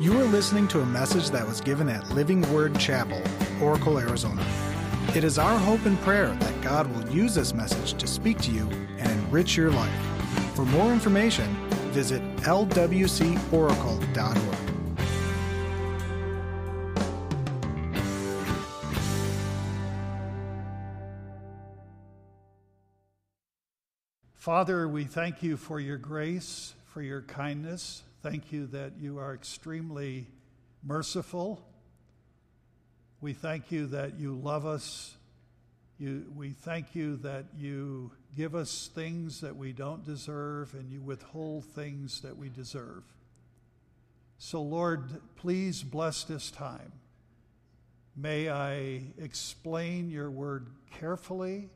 You are listening to a message that was given at Living Word Chapel, Oracle, Arizona. It is our hope and prayer that God will use this message to speak to you and enrich your life. For more information, visit lwcoracle.org. Father, we thank you for your grace, for your kindness. Thank you that you are extremely merciful. We thank you that you love us. You, we thank you that you give us things that we don't deserve and you withhold things that we deserve. So, Lord, please bless this time. May I explain your word carefully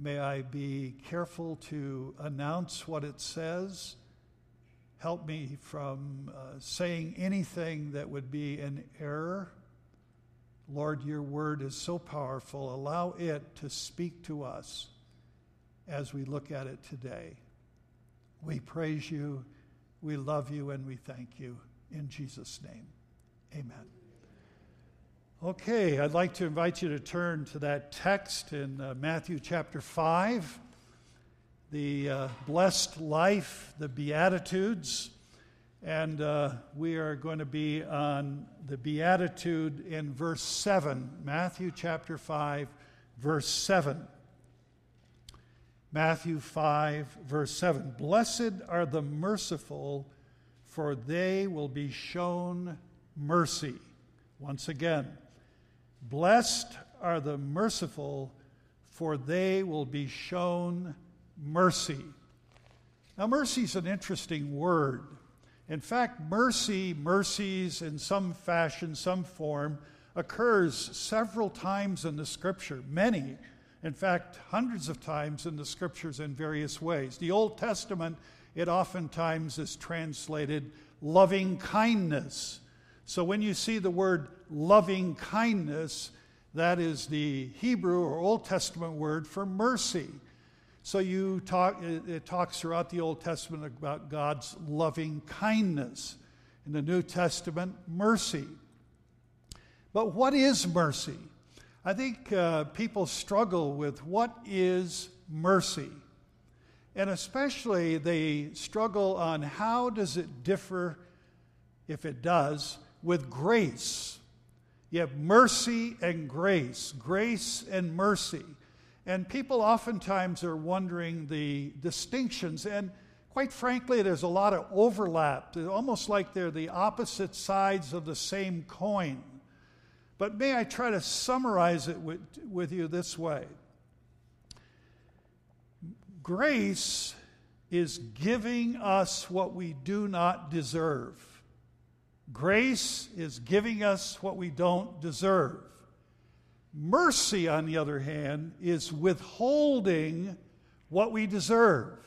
May I be careful to announce what it says. Help me from uh, saying anything that would be an error. Lord, your word is so powerful. Allow it to speak to us as we look at it today. We praise you, we love you, and we thank you. In Jesus' name, amen. Okay, I'd like to invite you to turn to that text in uh, Matthew chapter 5, the uh, blessed life, the Beatitudes. And uh, we are going to be on the Beatitude in verse 7, Matthew chapter 5, verse 7. Matthew 5, verse 7. Blessed are the merciful, for they will be shown mercy. Once again, Blessed are the merciful, for they will be shown mercy. Now, mercy is an interesting word. In fact, mercy, mercies in some fashion, some form, occurs several times in the scripture, many. In fact, hundreds of times in the scriptures in various ways. The Old Testament, it oftentimes is translated loving kindness. So when you see the word loving kindness, that is the Hebrew or Old Testament word for mercy. So you talk, it talks throughout the Old Testament about God's loving kindness. In the New Testament, mercy. But what is mercy? I think uh, people struggle with what is mercy. And especially they struggle on how does it differ, if it does, with grace. You have mercy and grace, grace and mercy. And people oftentimes are wondering the distinctions. And quite frankly, there's a lot of overlap, it's almost like they're the opposite sides of the same coin. But may I try to summarize it with, with you this way Grace is giving us what we do not deserve. Grace is giving us what we don't deserve. Mercy, on the other hand, is withholding what we deserve.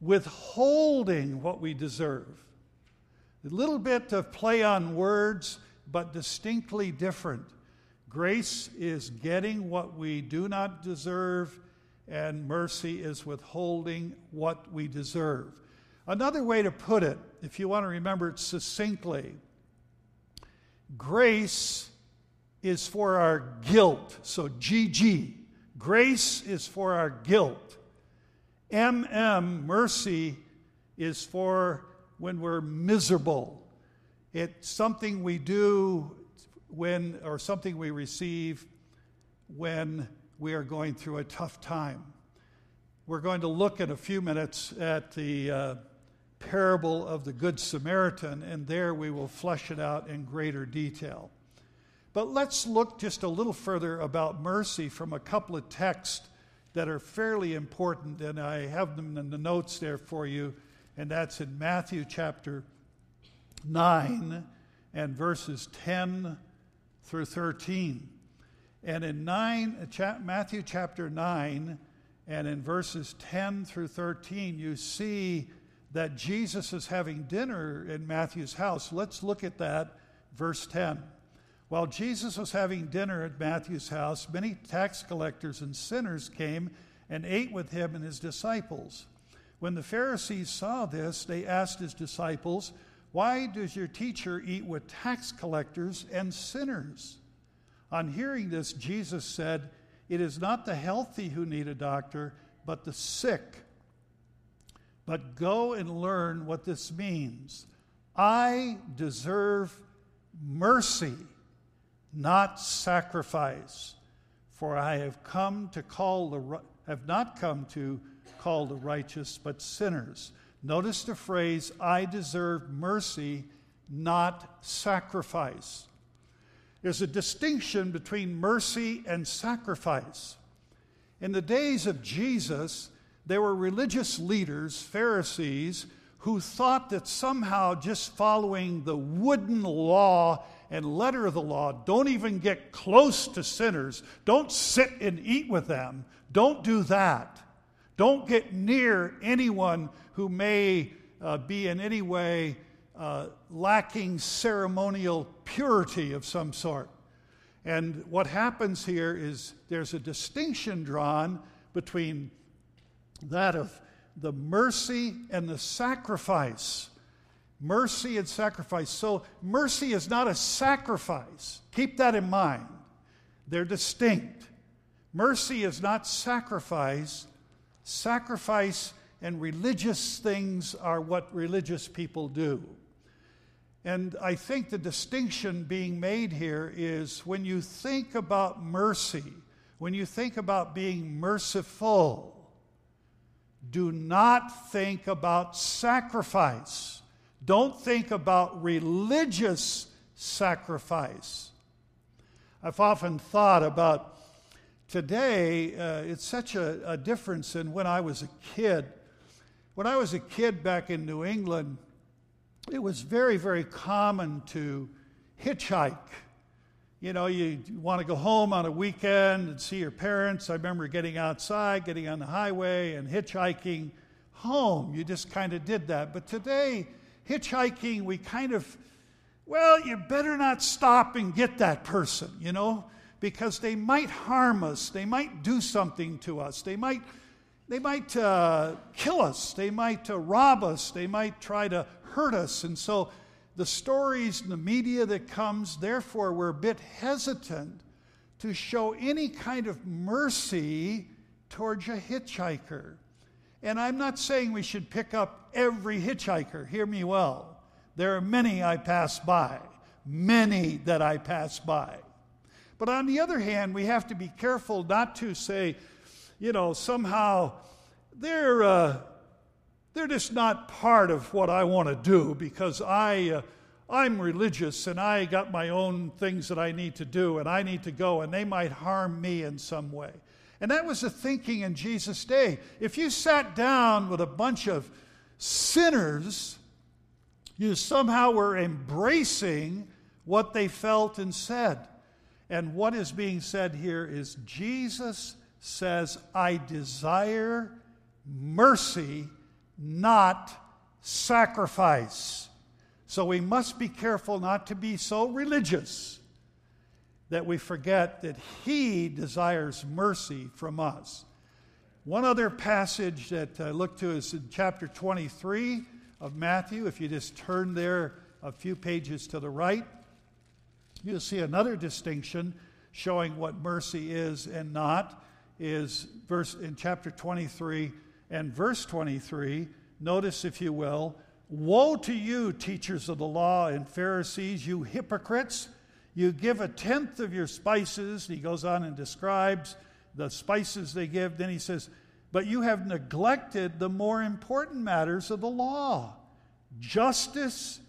Withholding what we deserve. A little bit of play on words, but distinctly different. Grace is getting what we do not deserve, and mercy is withholding what we deserve. Another way to put it, if you want to remember it succinctly, grace is for our guilt. So, GG, grace is for our guilt. MM, mercy, is for when we're miserable. It's something we do when, or something we receive when we are going through a tough time. We're going to look in a few minutes at the. Uh, parable of the Good Samaritan, and there we will flesh it out in greater detail. But let's look just a little further about mercy from a couple of texts that are fairly important, and I have them in the notes there for you, and that's in Matthew chapter 9 and verses 10 through 13. And in 9, Matthew chapter 9 and in verses 10 through 13, you see that Jesus is having dinner in Matthew's house. Let's look at that, verse 10. While Jesus was having dinner at Matthew's house, many tax collectors and sinners came and ate with him and his disciples. When the Pharisees saw this, they asked his disciples, Why does your teacher eat with tax collectors and sinners? On hearing this, Jesus said, It is not the healthy who need a doctor, but the sick. But go and learn what this means. I deserve mercy, not sacrifice, for I have come to call the have not come to call the righteous, but sinners. Notice the phrase, I deserve mercy, not sacrifice. There's a distinction between mercy and sacrifice. In the days of Jesus, there were religious leaders, Pharisees, who thought that somehow just following the wooden law and letter of the law, don't even get close to sinners, don't sit and eat with them, don't do that. Don't get near anyone who may uh, be in any way uh, lacking ceremonial purity of some sort. And what happens here is there's a distinction drawn between that of the mercy and the sacrifice. Mercy and sacrifice. So, mercy is not a sacrifice. Keep that in mind. They're distinct. Mercy is not sacrifice. Sacrifice and religious things are what religious people do. And I think the distinction being made here is when you think about mercy, when you think about being merciful, do not think about sacrifice. Don't think about religious sacrifice. I've often thought about today, uh, it's such a, a difference in when I was a kid. When I was a kid back in New England, it was very, very common to hitchhike. You know, you want to go home on a weekend and see your parents. I remember getting outside, getting on the highway, and hitchhiking home. You just kind of did that. But today, hitchhiking, we kind of, well, you better not stop and get that person, you know, because they might harm us. They might do something to us. They might, they might uh, kill us. They might uh, rob us. They might try to hurt us. And so the stories and the media that comes, therefore, we're a bit hesitant to show any kind of mercy towards a hitchhiker. And I'm not saying we should pick up every hitchhiker, hear me well. There are many I pass by, many that I pass by. But on the other hand, we have to be careful not to say, you know, somehow they're, uh, they're just not part of what I want to do because I, uh, I'm religious and I got my own things that I need to do and I need to go and they might harm me in some way. And that was the thinking in Jesus' day. If you sat down with a bunch of sinners, you somehow were embracing what they felt and said. And what is being said here is Jesus says, I desire mercy not sacrifice. So we must be careful not to be so religious that we forget that He desires mercy from us. One other passage that I look to is in chapter 23 of Matthew. If you just turn there a few pages to the right, you'll see another distinction showing what mercy is and not is verse in chapter 23 and verse 23, notice, if you will, Woe to you, teachers of the law and Pharisees, you hypocrites! You give a tenth of your spices. He goes on and describes the spices they give. Then he says, But you have neglected the more important matters of the law justice,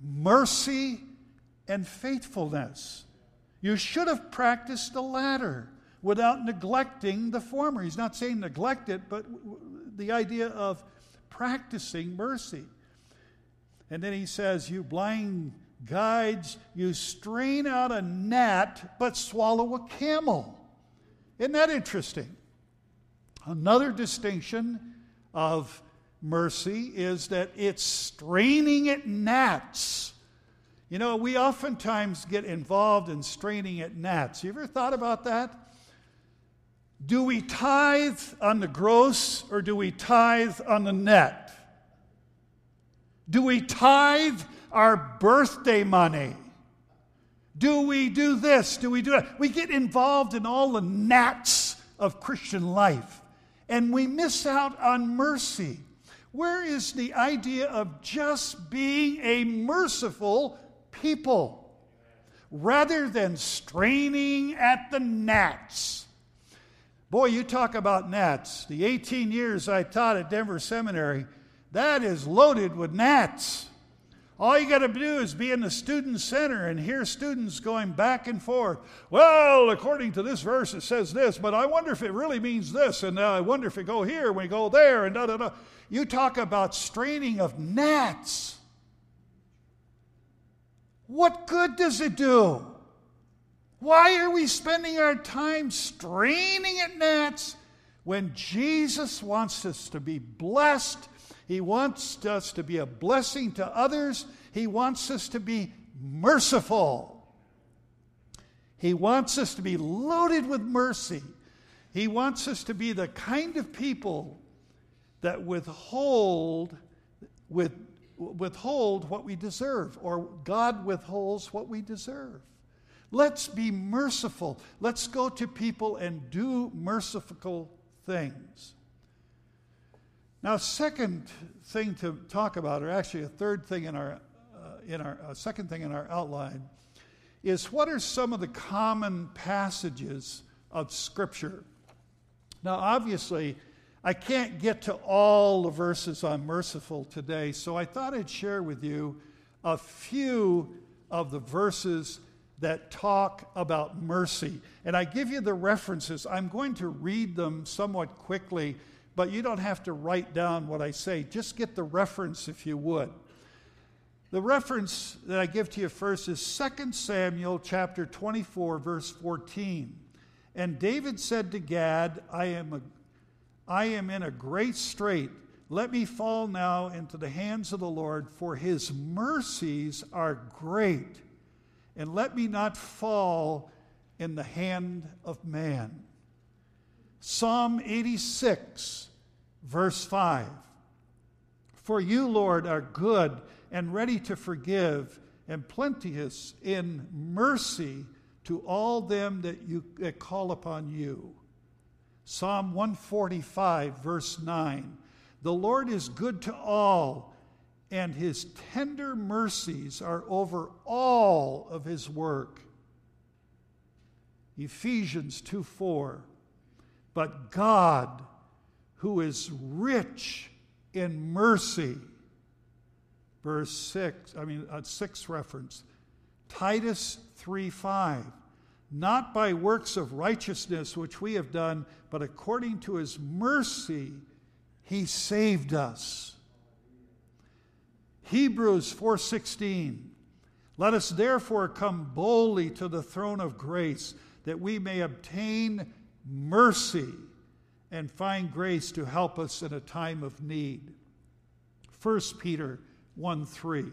mercy, and faithfulness. You should have practiced the latter without neglecting the former. He's not saying neglect it, but the idea of practicing mercy. And then he says, You blind guides, you strain out a gnat but swallow a camel. Isn't that interesting? Another distinction of mercy is that it's straining at gnats. You know, we oftentimes get involved in straining at gnats. You ever thought about that? Do we tithe on the gross or do we tithe on the net? Do we tithe our birthday money? Do we do this? Do we do that? We get involved in all the gnats of Christian life and we miss out on mercy. Where is the idea of just being a merciful people rather than straining at the gnats? Boy, you talk about gnats. The 18 years I taught at Denver Seminary, that is loaded with gnats. All you got to do is be in the student center and hear students going back and forth. Well, according to this verse, it says this, but I wonder if it really means this, and uh, I wonder if it go here, we go there, and da da da. You talk about straining of gnats. What good does it do? Why are we spending our time straining at gnats when Jesus wants us to be blessed he wants us to be a blessing to others. He wants us to be merciful. He wants us to be loaded with mercy. He wants us to be the kind of people that withhold with, withhold what we deserve, or God withholds what we deserve. Let's be merciful. Let's go to people and do merciful things. Now, second thing to talk about, or actually a third thing in our, uh, in our uh, second thing in our outline, is what are some of the common passages of Scripture? Now, obviously, I can't get to all the verses on merciful today, so I thought I'd share with you a few of the verses that talk about mercy. And I give you the references. I'm going to read them somewhat quickly but you don't have to write down what I say. Just get the reference if you would. The reference that I give to you first is 2 Samuel chapter 24 verse 14. And David said to Gad, I am, a, I am in a great strait. Let me fall now into the hands of the Lord, for his mercies are great. And let me not fall in the hand of man. Psalm 86, verse 5. For you, Lord, are good and ready to forgive, and plenteous in mercy to all them that, you, that call upon you. Psalm 145, verse 9. The Lord is good to all, and his tender mercies are over all of his work. Ephesians 2 4. But God, who is rich in mercy, verse 6, I mean, a 6 reference, Titus 3 5. Not by works of righteousness which we have done, but according to his mercy, he saved us. Hebrews 4:16 Let us therefore come boldly to the throne of grace that we may obtain mercy and find grace to help us in a time of need. 1 Peter 1 3.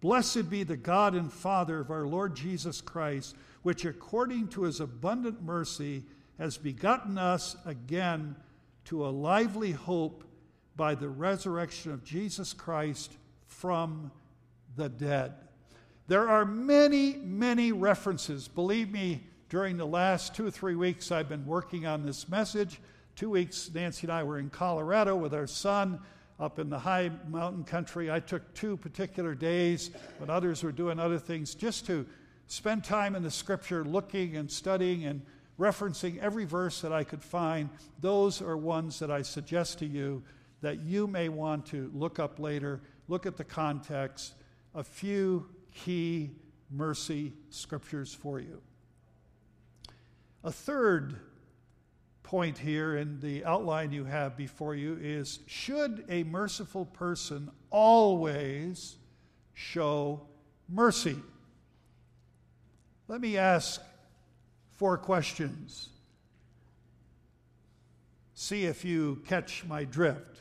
Blessed be the God and Father of our Lord Jesus Christ, which according to his abundant mercy has begotten us again to a lively hope by the resurrection of Jesus Christ from the dead. There are many, many references. Believe me, during the last two or three weeks, I've been working on this message. Two weeks, Nancy and I were in Colorado with our son up in the high mountain country. I took two particular days when others were doing other things just to spend time in the scripture looking and studying and referencing every verse that I could find. Those are ones that I suggest to you that you may want to look up later, look at the context, a few key mercy scriptures for you. A third point here in the outline you have before you is should a merciful person always show mercy? Let me ask four questions. See if you catch my drift.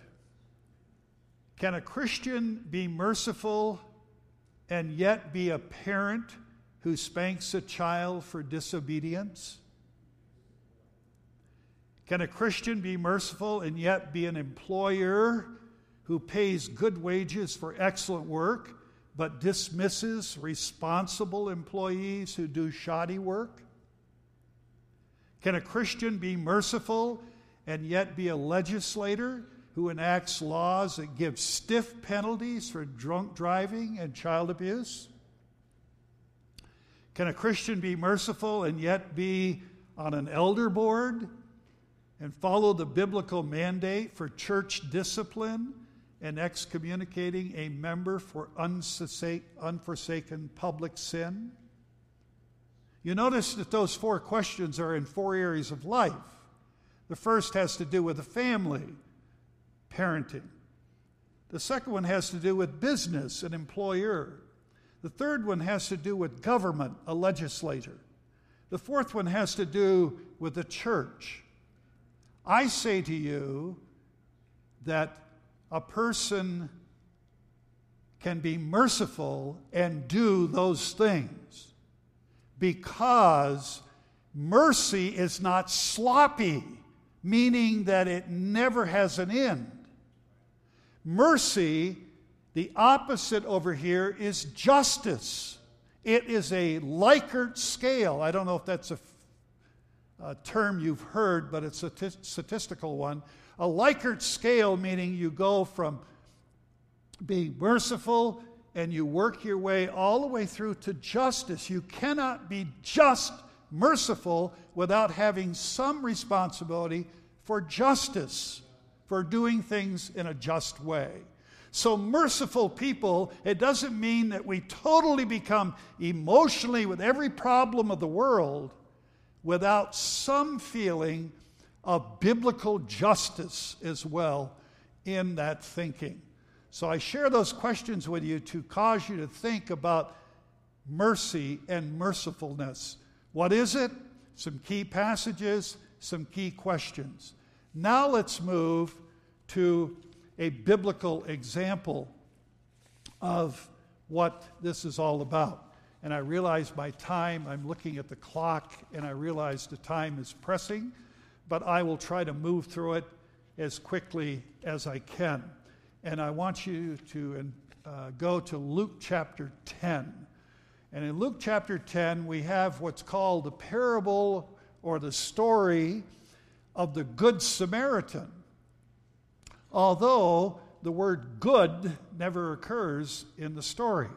Can a Christian be merciful and yet be a parent who spanks a child for disobedience? Can a Christian be merciful and yet be an employer who pays good wages for excellent work but dismisses responsible employees who do shoddy work? Can a Christian be merciful and yet be a legislator who enacts laws that give stiff penalties for drunk driving and child abuse? Can a Christian be merciful and yet be on an elder board and follow the biblical mandate for church discipline and excommunicating a member for unforsaken public sin? You notice that those four questions are in four areas of life. The first has to do with the family, parenting. The second one has to do with business, an employer. The third one has to do with government, a legislator. The fourth one has to do with the church. I say to you that a person can be merciful and do those things because mercy is not sloppy, meaning that it never has an end. Mercy, the opposite over here, is justice. It is a Likert scale. I don't know if that's a, a term you've heard, but it's a t- statistical one. A Likert scale, meaning you go from being merciful and you work your way all the way through to justice. You cannot be just merciful without having some responsibility for justice, for doing things in a just way. So, merciful people, it doesn't mean that we totally become emotionally with every problem of the world without some feeling of biblical justice as well in that thinking. So I share those questions with you to cause you to think about mercy and mercifulness. What is it? Some key passages, some key questions. Now let's move to a biblical example of what this is all about. And I realize my time, I'm looking at the clock, and I realize the time is pressing, but I will try to move through it as quickly as I can. And I want you to uh, go to Luke chapter 10. And in Luke chapter 10, we have what's called the parable or the story of the Good Samaritan. Although the word good never occurs in the story.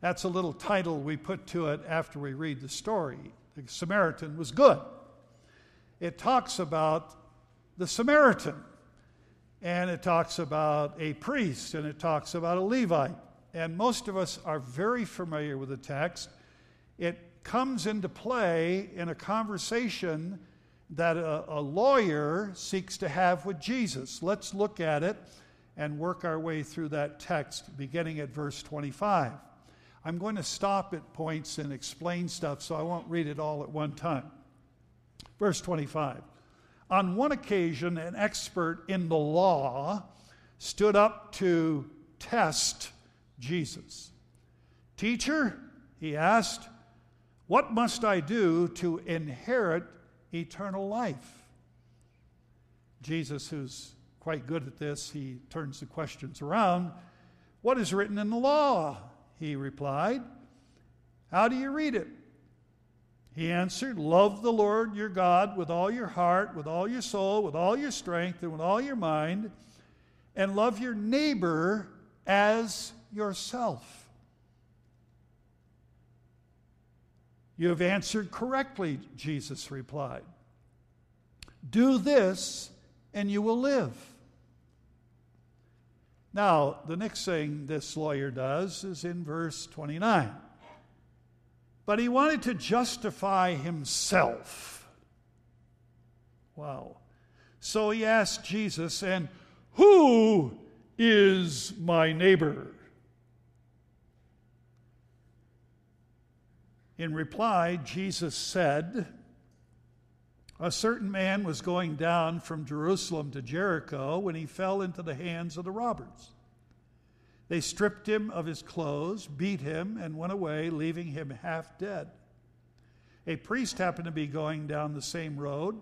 That's a little title we put to it after we read the story. The Samaritan was good. It talks about the Samaritan and it talks about a priest, and it talks about a Levite. And most of us are very familiar with the text. It comes into play in a conversation that a, a, lawyer seeks to have with Jesus. Let's look at it and work our way through that text, beginning at verse 25. I'm going to stop at points and explain stuff, so I won't read it all at one time. Verse 25. On one occasion, an expert in the law stood up to test Jesus. Teacher, he asked, what must I do to inherit eternal life? Jesus, who's quite good at this, he turns the questions around. What is written in the law? He replied. How do you read it? He answered, Love the Lord your God with all your heart, with all your soul, with all your strength, and with all your mind, and love your neighbor as yourself. You have answered correctly, Jesus replied. Do this, and you will live. Now, the next thing this lawyer does is in verse 29. But he wanted to justify himself. Wow. So he asked Jesus, and who is my neighbor? In reply, Jesus said, A certain man was going down from Jerusalem to Jericho when he fell into the hands of the robbers. They stripped him of his clothes, beat him, and went away, leaving him half dead. A priest happened to be going down the same road,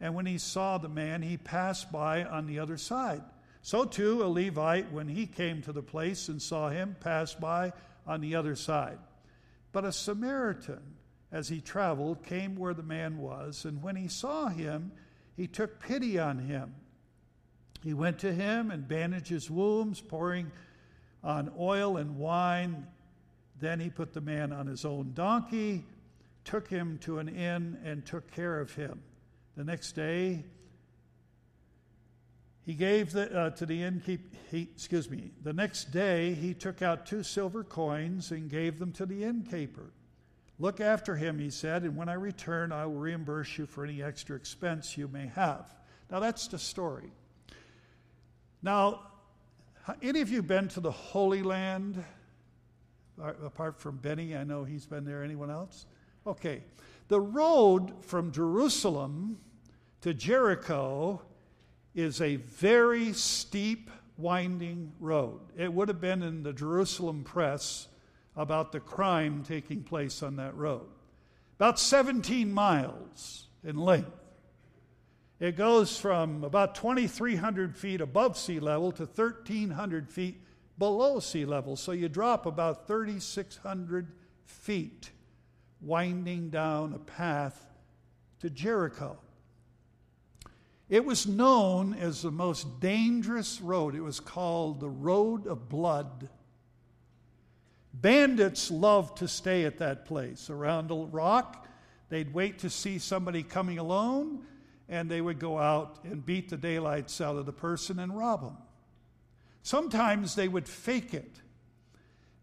and when he saw the man, he passed by on the other side. So too, a Levite, when he came to the place and saw him, passed by on the other side. But a Samaritan, as he traveled, came where the man was, and when he saw him, he took pity on him. He went to him and bandaged his wounds, pouring on oil and wine. Then he put the man on his own donkey, took him to an inn, and took care of him. The next day, he gave the, uh, to the innkeeper, excuse me, the next day he took out two silver coins and gave them to the innkeeper. Look after him, he said, and when I return, I will reimburse you for any extra expense you may have. Now, that's the story. Now, any of you been to the Holy Land? Apart from Benny, I know he's been there. Anyone else? Okay. The road from Jerusalem to Jericho is a very steep, winding road. It would have been in the Jerusalem press about the crime taking place on that road. About 17 miles in length. It goes from about 2,300 feet above sea level to 1,300 feet below sea level. So you drop about 3,600 feet winding down a path to Jericho. It was known as the most dangerous road. It was called the Road of Blood. Bandits loved to stay at that place around a rock. They'd wait to see somebody coming alone, and they would go out and beat the daylights out of the person and rob them. Sometimes they would fake it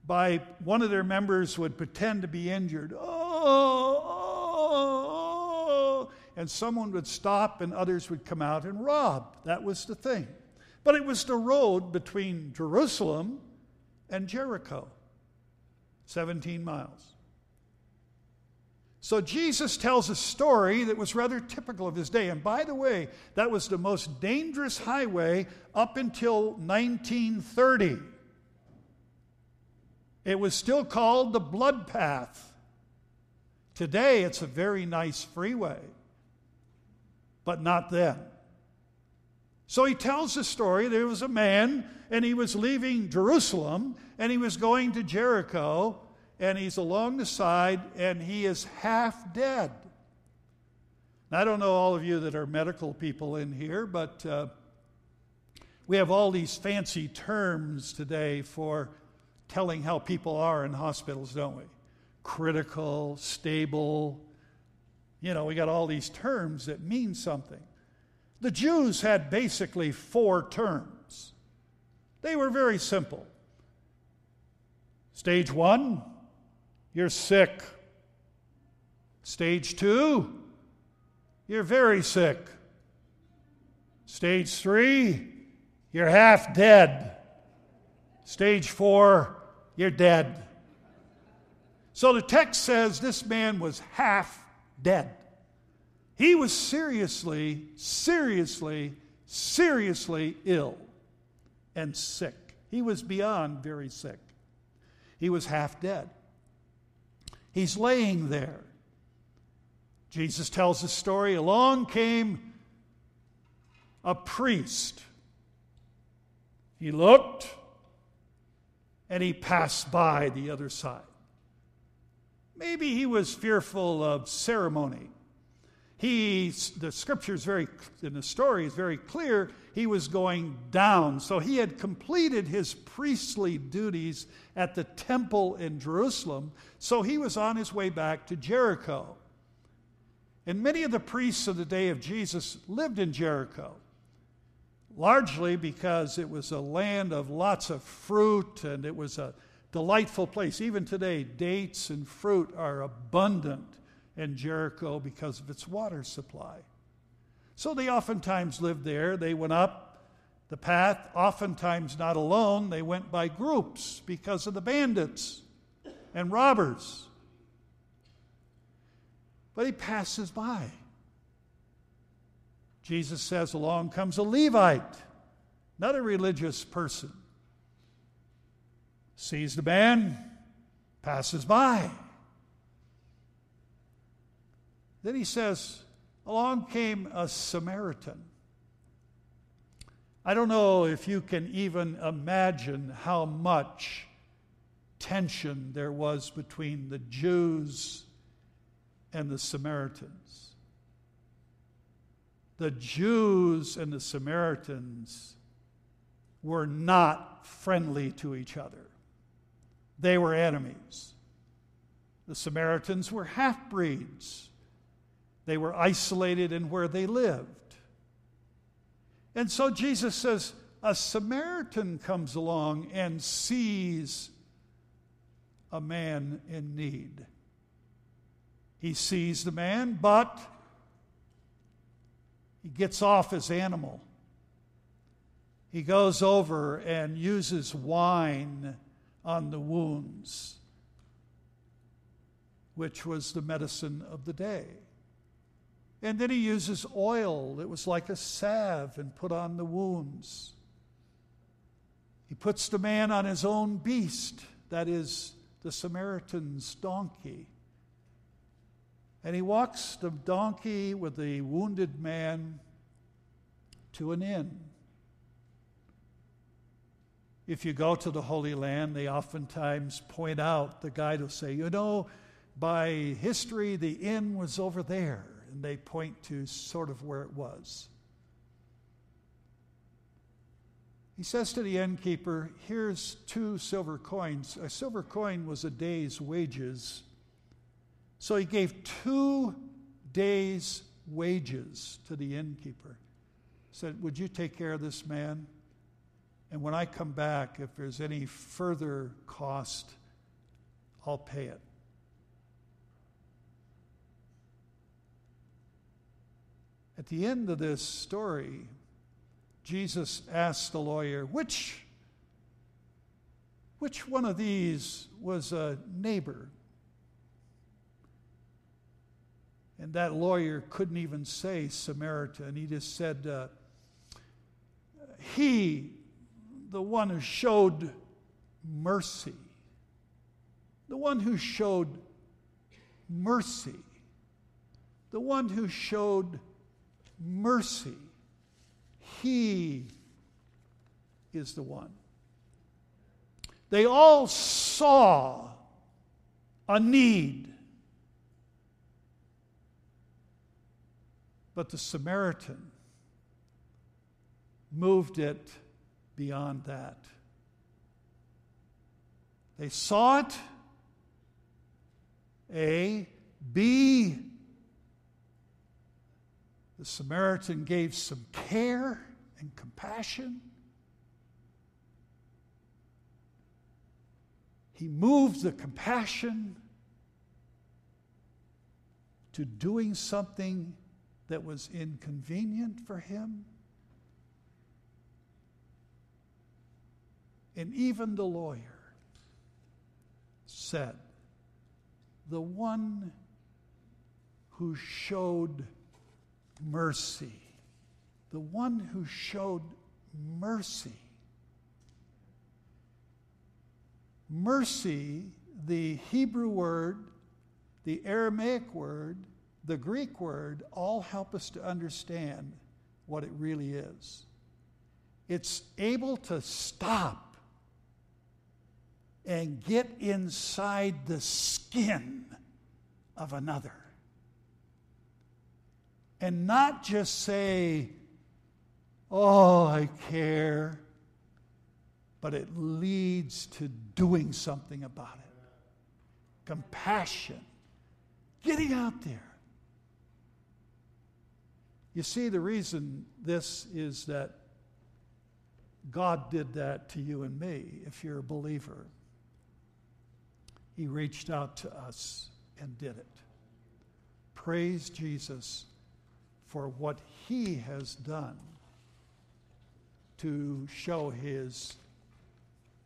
by one of their members would pretend to be injured. Oh, and someone would stop and others would come out and rob. That was the thing. But it was the road between Jerusalem and Jericho. 17 miles. So Jesus tells a story that was rather typical of his day. And by the way, that was the most dangerous highway up until 1930. It was still called the Blood Path. Today, it's a very nice freeway, but not then. So he tells the story. There was a man, and he was leaving Jerusalem, and he was going to Jericho, and he's along the side, and he is half dead. Now, I don't know all of you that are medical people in here, but uh, we have all these fancy terms today for telling how people are in hospitals, don't we? Critical, stable. You know, we got all these terms that mean something. The Jews had basically four terms. They were very simple. Stage one, you're sick. Stage two, you're very sick. Stage three, you're half dead. Stage four, you're dead. So the text says this man was half dead. He was seriously, seriously, seriously ill and sick. He was beyond very sick. He was half dead. He's laying there. Jesus tells the story. Along came a priest. He looked and he passed by the other side. Maybe he was fearful of ceremony. He, the scripture is very, in the story is very clear, he was going down. So he had completed his priestly duties at the temple in Jerusalem. So he was on his way back to Jericho. And many of the priests of the day of Jesus lived in Jericho, largely because it was a land of lots of fruit and it was a delightful place. Even today, dates and fruit are abundant in Jericho because of its water supply. So they oftentimes lived there. They went up the path, oftentimes not alone. They went by groups because of the bandits and robbers. But he passes by. Jesus says, Along comes a Levite, not a religious person. Sees the man, passes by. Then he says, Along came a Samaritan. I don't know if you can even imagine how much tension there was between the Jews and the Samaritans. The Jews and the Samaritans were not friendly to each other, they were enemies. The Samaritans were half breeds, they were isolated in where they lived. And so Jesus says, a Samaritan comes along and sees a man in need. He sees the man, but he gets off his animal. He goes over and uses wine on the wounds, which was the medicine of the day. And then he uses oil that was like a salve and put on the wounds. He puts the man on his own beast, that is, the Samaritan's donkey. And he walks the donkey with the wounded man to an inn. If you go to the Holy Land, they oftentimes point out, the guide will say, you know, by history, the inn was over there and they point to sort of where it was. He says to the innkeeper, Here's two silver coins. A silver coin was a day's wages. So he gave two days' wages to the innkeeper. Said, Would you take care of this man? And when I come back, if there's any further cost, I'll pay it. At the end of this story, Jesus asked the lawyer, which, which one of these was a neighbor? And that lawyer couldn't even say Samaritan. He just said, uh, He, the one who showed mercy, the one who showed mercy, the one who showed mercy. He is the one. They all saw a need. But the Samaritan moved it beyond that. They saw it. A. B. The Samaritan gave some care and compassion. He moved the compassion to doing something that was inconvenient for him. And even the lawyer said, the one who showed mercy. The one who showed mercy. Mercy, the Hebrew word, the Aramaic word, the Greek word, all help us to understand what it really is. It's able to stop and get inside the skin of another and not just say, Oh, I care, but it leads to doing something about it. Compassion, getting out there. You see, the reason this is that God did that to you and me, if you're a believer. He reached out to us and did it. Praise Jesus for what he has done to show his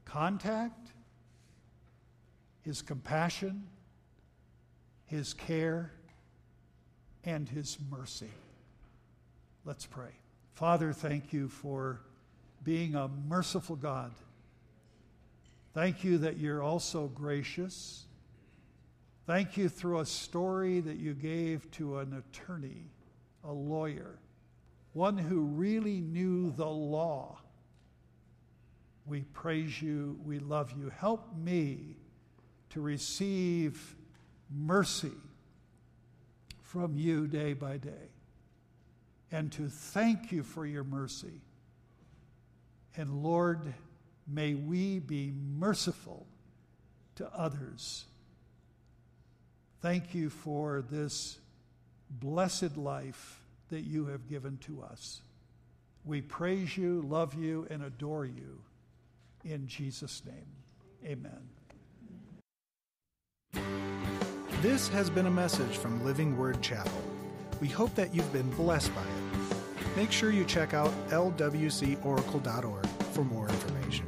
contact, his compassion, his care, and his mercy. Let's pray. Father, thank you for being a merciful God. Thank you that you're also gracious. Thank you through a story that you gave to an attorney a lawyer, one who really knew the law. We praise you, we love you. Help me to receive mercy from you day by day and to thank you for your mercy. And Lord, may we be merciful to others. Thank you for this blessed life that you have given to us. We praise you, love you, and adore you. In Jesus' name, amen. This has been a message from Living Word Chapel. We hope that you've been blessed by it. Make sure you check out lwcoracle.org for more information.